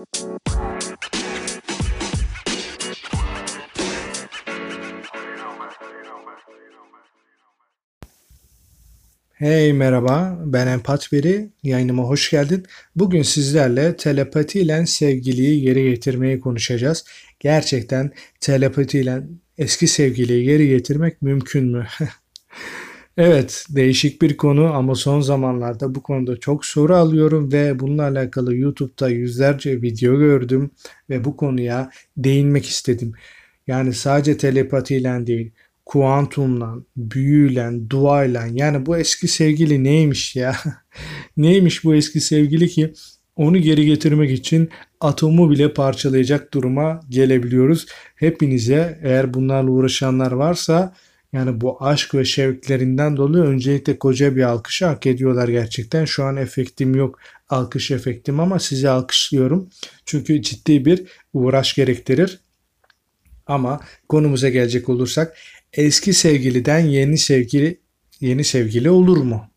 Hey merhaba, ben Empat Beri. Yayınıma hoş geldin. Bugün sizlerle telepati ile sevgiliyi geri getirmeyi konuşacağız. Gerçekten telepati ile eski sevgiliyi geri getirmek mümkün mü? evet, değişik bir konu ama son zamanlarda bu konuda çok soru alıyorum ve bununla alakalı YouTube'da yüzlerce video gördüm ve bu konuya değinmek istedim. Yani sadece telepati ile değil, kuantumla, büyüyle, duayla yani bu eski sevgili neymiş ya? neymiş bu eski sevgili ki onu geri getirmek için atomu bile parçalayacak duruma gelebiliyoruz. Hepinize eğer bunlarla uğraşanlar varsa yani bu aşk ve şevklerinden dolayı öncelikle koca bir alkışı hak ediyorlar gerçekten. Şu an efektim yok alkış efektim ama sizi alkışlıyorum. Çünkü ciddi bir uğraş gerektirir. Ama konumuza gelecek olursak eski sevgiliden yeni sevgili yeni sevgili olur mu?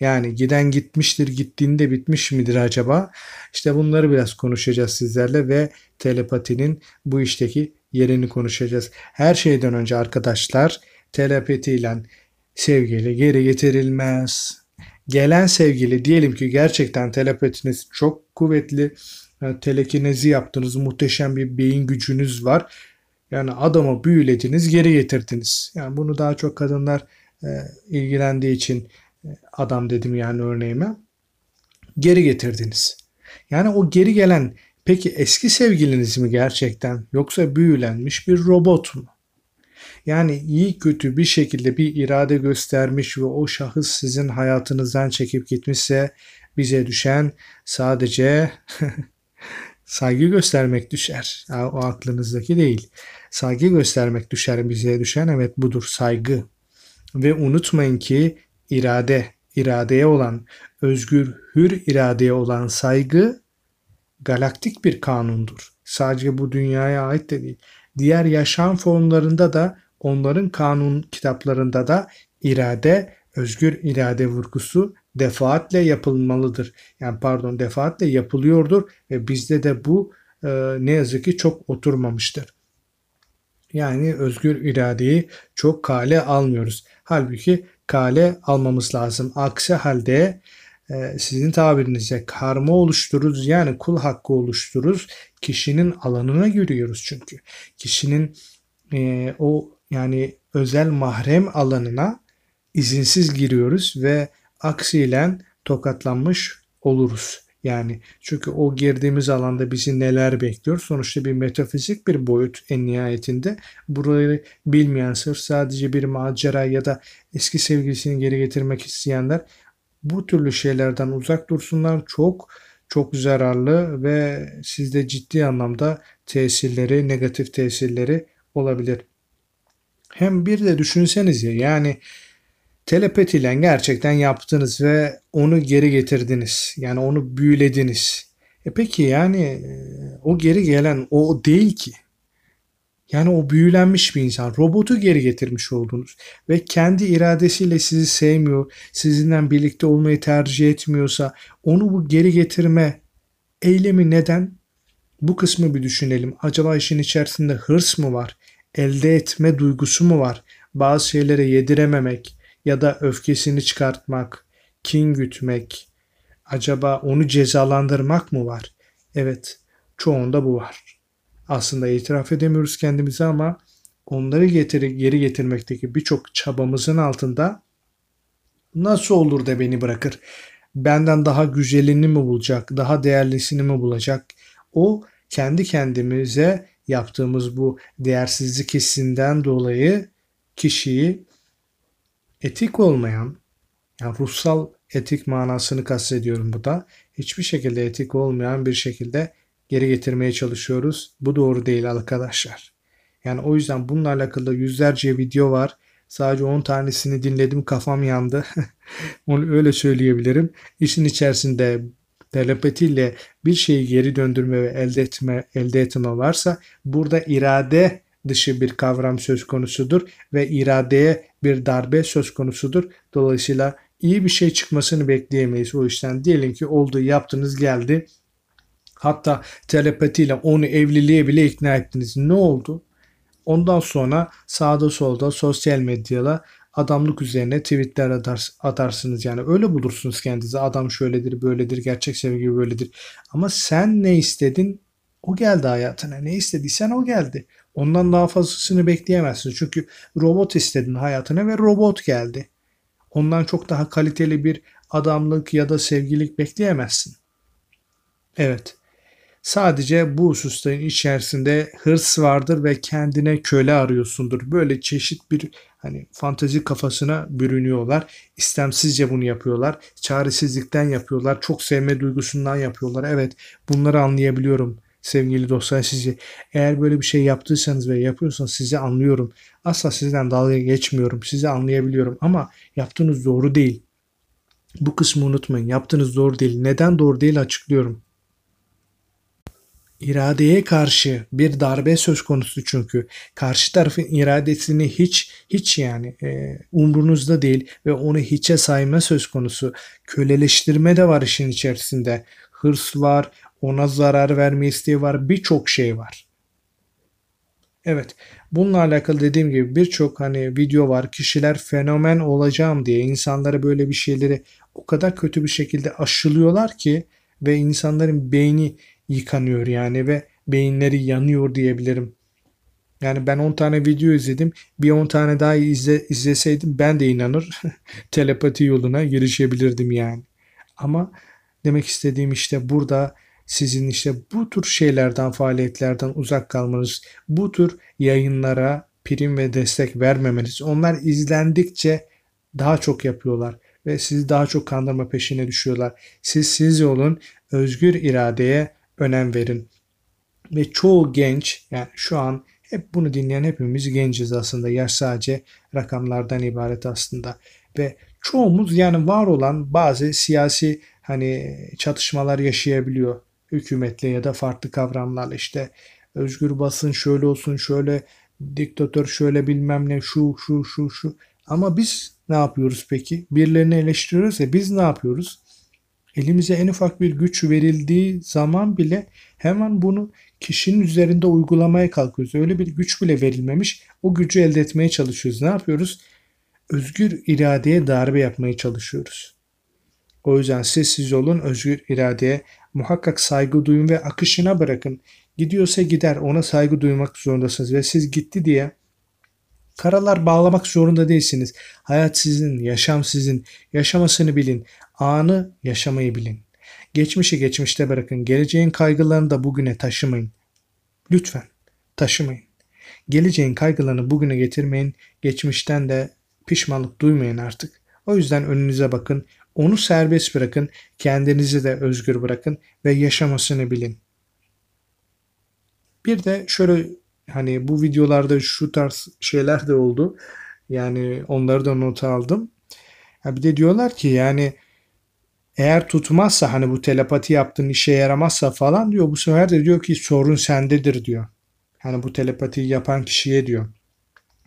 Yani giden gitmiştir, gittiğinde bitmiş midir acaba? İşte bunları biraz konuşacağız sizlerle ve telepatinin bu işteki yerini konuşacağız. Her şeyden önce arkadaşlar telepatiyle sevgili geri getirilmez. Gelen sevgili diyelim ki gerçekten telepatiniz çok kuvvetli, telekinezi yaptınız, muhteşem bir beyin gücünüz var yani adamı büyülediniz, geri getirdiniz. Yani bunu daha çok kadınlar e, ilgilendiği için e, adam dedim yani örneğime. Geri getirdiniz. Yani o geri gelen peki eski sevgiliniz mi gerçekten yoksa büyülenmiş bir robot mu? Yani iyi kötü bir şekilde bir irade göstermiş ve o şahıs sizin hayatınızdan çekip gitmişse bize düşen sadece saygı göstermek düşer. O aklınızdaki değil. Saygı göstermek düşer bize düşen evet budur saygı. Ve unutmayın ki irade, iradeye olan, özgür, hür iradeye olan saygı galaktik bir kanundur. Sadece bu dünyaya ait de değil. Diğer yaşam formlarında da onların kanun kitaplarında da irade, özgür irade vurgusu defaatle yapılmalıdır. Yani pardon defaatle yapılıyordur ve bizde de bu e, ne yazık ki çok oturmamıştır. Yani özgür iradeyi çok kale almıyoruz. Halbuki kale almamız lazım. Aksi halde sizin tabirinizde karma oluştururuz yani kul hakkı oluştururuz. Kişinin alanına giriyoruz çünkü. Kişinin e, o yani özel mahrem alanına izinsiz giriyoruz ve aksiyle tokatlanmış oluruz. Yani çünkü o girdiğimiz alanda bizi neler bekliyor? Sonuçta bir metafizik bir boyut en nihayetinde. Burayı bilmeyen sır sadece bir macera ya da eski sevgilisini geri getirmek isteyenler bu türlü şeylerden uzak dursunlar. Çok çok zararlı ve sizde ciddi anlamda tesirleri, negatif tesirleri olabilir. Hem bir de düşünseniz ya yani telepatiyle gerçekten yaptınız ve onu geri getirdiniz. Yani onu büyülediniz. E peki yani e, o geri gelen o değil ki. Yani o büyülenmiş bir insan. Robotu geri getirmiş oldunuz. Ve kendi iradesiyle sizi sevmiyor, sizinle birlikte olmayı tercih etmiyorsa onu bu geri getirme eylemi neden? Bu kısmı bir düşünelim. Acaba işin içerisinde hırs mı var? Elde etme duygusu mu var? Bazı şeylere yedirememek, ya da öfkesini çıkartmak, kin gütmek, acaba onu cezalandırmak mı var? Evet, çoğunda bu var. Aslında itiraf edemiyoruz kendimize ama onları getiri, geri getirmekteki birçok çabamızın altında nasıl olur da beni bırakır? Benden daha güzelini mi bulacak, daha değerlisini mi bulacak? O kendi kendimize yaptığımız bu değersizlik hissinden dolayı kişiyi etik olmayan, yani ruhsal etik manasını kastediyorum bu da. Hiçbir şekilde etik olmayan bir şekilde geri getirmeye çalışıyoruz. Bu doğru değil arkadaşlar. Yani o yüzden bununla alakalı yüzlerce video var. Sadece 10 tanesini dinledim kafam yandı. Onu öyle söyleyebilirim. İşin içerisinde telepatiyle bir şeyi geri döndürme ve elde etme, elde etme varsa burada irade dışı bir kavram söz konusudur ve iradeye bir darbe söz konusudur. Dolayısıyla iyi bir şey çıkmasını bekleyemeyiz o işten. Diyelim ki oldu yaptınız geldi. Hatta telepatiyle onu evliliğe bile ikna ettiniz. Ne oldu? Ondan sonra sağda solda sosyal medyada adamlık üzerine tweetler atar, atarsınız. Yani öyle bulursunuz kendinizi. Adam şöyledir böyledir gerçek sevgi böyledir. Ama sen ne istedin? O geldi hayatına. Ne istediysen o geldi. Ondan daha fazlasını bekleyemezsin. Çünkü robot istedin hayatına ve robot geldi. Ondan çok daha kaliteli bir adamlık ya da sevgilik bekleyemezsin. Evet Sadece bu hususların içerisinde hırs vardır ve kendine köle arıyorsundur. Böyle çeşit bir hani fantezi kafasına bürünüyorlar. İstemsizce bunu yapıyorlar. Çaresizlikten yapıyorlar. Çok sevme duygusundan yapıyorlar. Evet bunları anlayabiliyorum sevgili dostlar sizi. Eğer böyle bir şey yaptıysanız ve yapıyorsanız sizi anlıyorum. Asla sizden dalga geçmiyorum. Sizi anlayabiliyorum ama yaptığınız doğru değil. Bu kısmı unutmayın. Yaptığınız doğru değil. Neden doğru değil açıklıyorum iradeye karşı bir darbe söz konusu çünkü. Karşı tarafın iradesini hiç hiç yani e, umrunuzda değil ve onu hiçe sayma söz konusu. Köleleştirme de var işin içerisinde. Hırs var ona zarar verme isteği var birçok şey var. Evet bununla alakalı dediğim gibi birçok hani video var. Kişiler fenomen olacağım diye insanlara böyle bir şeyleri o kadar kötü bir şekilde aşılıyorlar ki ve insanların beyni yıkanıyor yani ve beyinleri yanıyor diyebilirim. Yani ben 10 tane video izledim. Bir 10 tane daha izle, izleseydim ben de inanır telepati yoluna girişebilirdim yani. Ama demek istediğim işte burada sizin işte bu tür şeylerden, faaliyetlerden uzak kalmanız, bu tür yayınlara prim ve destek vermemeniz. Onlar izlendikçe daha çok yapıyorlar ve sizi daha çok kandırma peşine düşüyorlar. Siz siz olun, özgür iradeye önem verin. Ve çoğu genç yani şu an hep bunu dinleyen hepimiz genciz aslında. Yaş sadece rakamlardan ibaret aslında. Ve çoğumuz yani var olan bazı siyasi hani çatışmalar yaşayabiliyor hükümetle ya da farklı kavramlarla işte özgür basın şöyle olsun şöyle diktatör şöyle bilmem ne şu şu şu şu ama biz ne yapıyoruz peki? Birilerini eleştiriyoruz ya biz ne yapıyoruz? Elimize en ufak bir güç verildiği zaman bile hemen bunu kişinin üzerinde uygulamaya kalkıyoruz. Öyle bir güç bile verilmemiş. O gücü elde etmeye çalışıyoruz. Ne yapıyoruz? Özgür iradeye darbe yapmaya çalışıyoruz. O yüzden sessiz olun, özgür iradeye muhakkak saygı duyun ve akışına bırakın. Gidiyorsa gider, ona saygı duymak zorundasınız ve siz gitti diye karalar bağlamak zorunda değilsiniz. Hayat sizin, yaşam sizin. Yaşamasını bilin. Anı yaşamayı bilin. Geçmişi geçmişte bırakın. Geleceğin kaygılarını da bugüne taşımayın. Lütfen taşımayın. Geleceğin kaygılarını bugüne getirmeyin. Geçmişten de pişmanlık duymayın artık. O yüzden önünüze bakın. Onu serbest bırakın. Kendinizi de özgür bırakın ve yaşamasını bilin. Bir de şöyle hani bu videolarda şu tarz şeyler de oldu. Yani onları da not aldım. Ha bir de diyorlar ki yani eğer tutmazsa hani bu telepati yaptığın işe yaramazsa falan diyor bu sefer de diyor ki sorun sendedir diyor. Hani bu telepatiyi yapan kişiye diyor.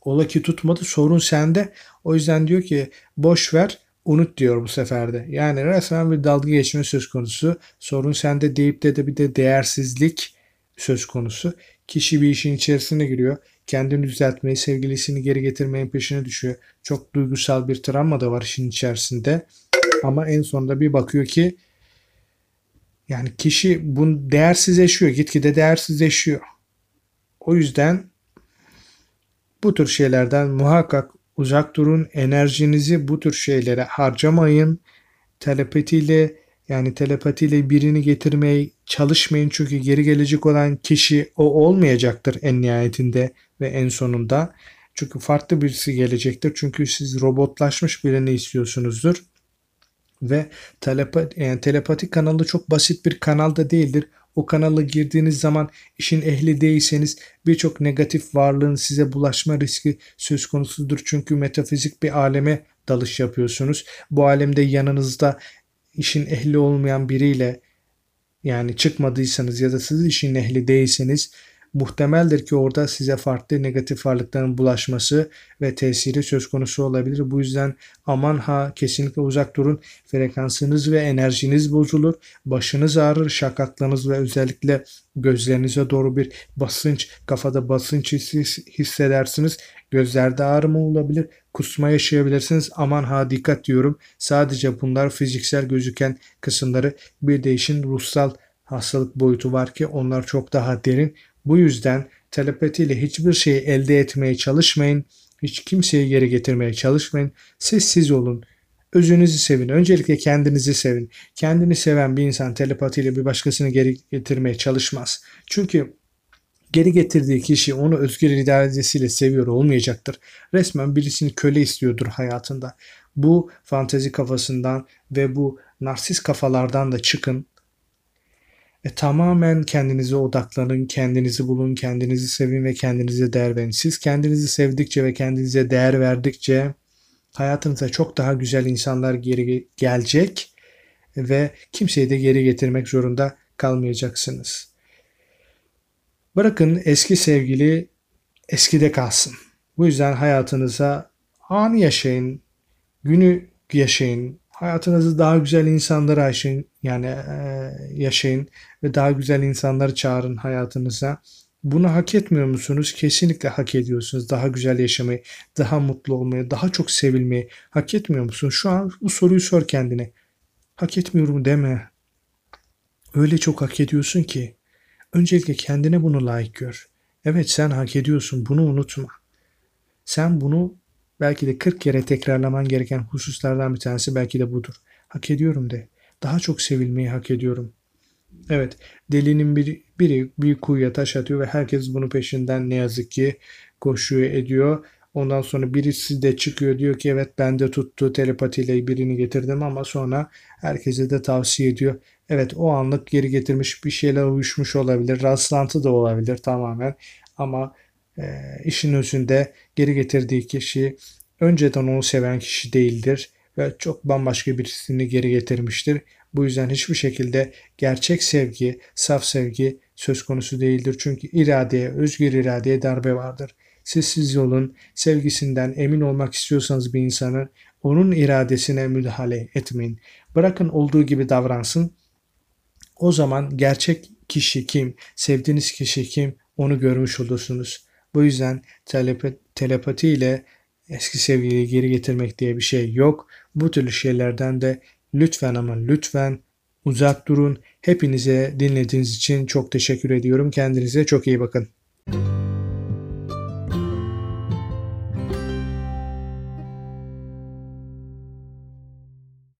Ola ki tutmadı sorun sende. O yüzden diyor ki boş ver unut diyor bu seferde. Yani resmen bir dalga geçme söz konusu. Sorun sende deyip de, de bir de değersizlik söz konusu. Kişi bir işin içerisine giriyor. Kendini düzeltmeyi, sevgilisini geri getirmeyin peşine düşüyor. Çok duygusal bir travma da var işin içerisinde. Ama en sonunda bir bakıyor ki yani kişi bunu değersizleşiyor. Gitgide değersizleşiyor. O yüzden bu tür şeylerden muhakkak uzak durun. Enerjinizi bu tür şeylere harcamayın. Telepatiyle yani telepatiyle birini getirmeye çalışmayın çünkü geri gelecek olan kişi o olmayacaktır en nihayetinde ve en sonunda. Çünkü farklı birisi gelecektir. Çünkü siz robotlaşmış birini istiyorsunuzdur ve telepati, yani telepatik kanalı çok basit bir kanalda değildir. O kanala girdiğiniz zaman işin ehli değilseniz birçok negatif varlığın size bulaşma riski söz konusudur. Çünkü metafizik bir aleme dalış yapıyorsunuz. Bu alemde yanınızda işin ehli olmayan biriyle yani çıkmadıysanız ya da siz işin ehli değilseniz muhtemeldir ki orada size farklı negatif varlıkların bulaşması ve tesiri söz konusu olabilir. Bu yüzden aman ha kesinlikle uzak durun. Frekansınız ve enerjiniz bozulur. Başınız ağrır, şakaklarınız ve özellikle gözlerinize doğru bir basınç, kafada basınç hissedersiniz. Gözlerde ağrıma olabilir, kusma yaşayabilirsiniz. Aman ha dikkat diyorum. Sadece bunlar fiziksel gözüken kısımları bir de işin ruhsal hastalık boyutu var ki onlar çok daha derin. Bu yüzden telepatiyle hiçbir şeyi elde etmeye çalışmayın. Hiç kimseyi geri getirmeye çalışmayın. Siz siz olun. Özünüzü sevin. Öncelikle kendinizi sevin. Kendini seven bir insan telepatiyle bir başkasını geri getirmeye çalışmaz. Çünkü geri getirdiği kişi onu özgür iradesiyle seviyor olmayacaktır. Resmen birisini köle istiyordur hayatında. Bu fantezi kafasından ve bu narsist kafalardan da çıkın. E, tamamen kendinize odaklanın, kendinizi bulun, kendinizi sevin ve kendinize değer verin. Siz kendinizi sevdikçe ve kendinize değer verdikçe hayatınıza çok daha güzel insanlar geri gelecek ve kimseyi de geri getirmek zorunda kalmayacaksınız. Bırakın eski sevgili eskide kalsın. Bu yüzden hayatınıza anı yaşayın, günü yaşayın, hayatınızı daha güzel insanlara yaşayın, yani e, yaşayın ve daha güzel insanları çağırın hayatınıza. Bunu hak etmiyor musunuz? Kesinlikle hak ediyorsunuz. Daha güzel yaşamayı, daha mutlu olmayı, daha çok sevilmeyi hak etmiyor musun? Şu an bu soruyu sor kendine. Hak etmiyorum deme. Öyle çok hak ediyorsun ki. Öncelikle kendine bunu layık gör. Evet sen hak ediyorsun. Bunu unutma. Sen bunu belki de 40 kere tekrarlaman gereken hususlardan bir tanesi belki de budur. Hak ediyorum de. Daha çok sevilmeyi hak ediyorum. Evet, delinin bir, biri bir kuyuya taş atıyor ve herkes bunun peşinden ne yazık ki koşuyor ediyor. Ondan sonra birisi de çıkıyor diyor ki evet ben de tuttu telepatiyle birini getirdim ama sonra herkese de tavsiye ediyor. Evet o anlık geri getirmiş bir şeyler uyuşmuş olabilir. Rastlantı da olabilir tamamen. Ama e, işin özünde geri getirdiği kişi önceden onu seven kişi değildir ve çok bambaşka birisini geri getirmiştir. Bu yüzden hiçbir şekilde gerçek sevgi, saf sevgi söz konusu değildir. Çünkü iradeye, özgür iradeye darbe vardır. Siz siz yolun sevgisinden emin olmak istiyorsanız bir insanın onun iradesine müdahale etmeyin. Bırakın olduğu gibi davransın. O zaman gerçek kişi kim, sevdiğiniz kişi kim onu görmüş olursunuz. Bu yüzden telepati, telepati ile eski sevgiliyi geri getirmek diye bir şey yok. Bu türlü şeylerden de lütfen ama lütfen uzak durun. Hepinize dinlediğiniz için çok teşekkür ediyorum. Kendinize çok iyi bakın.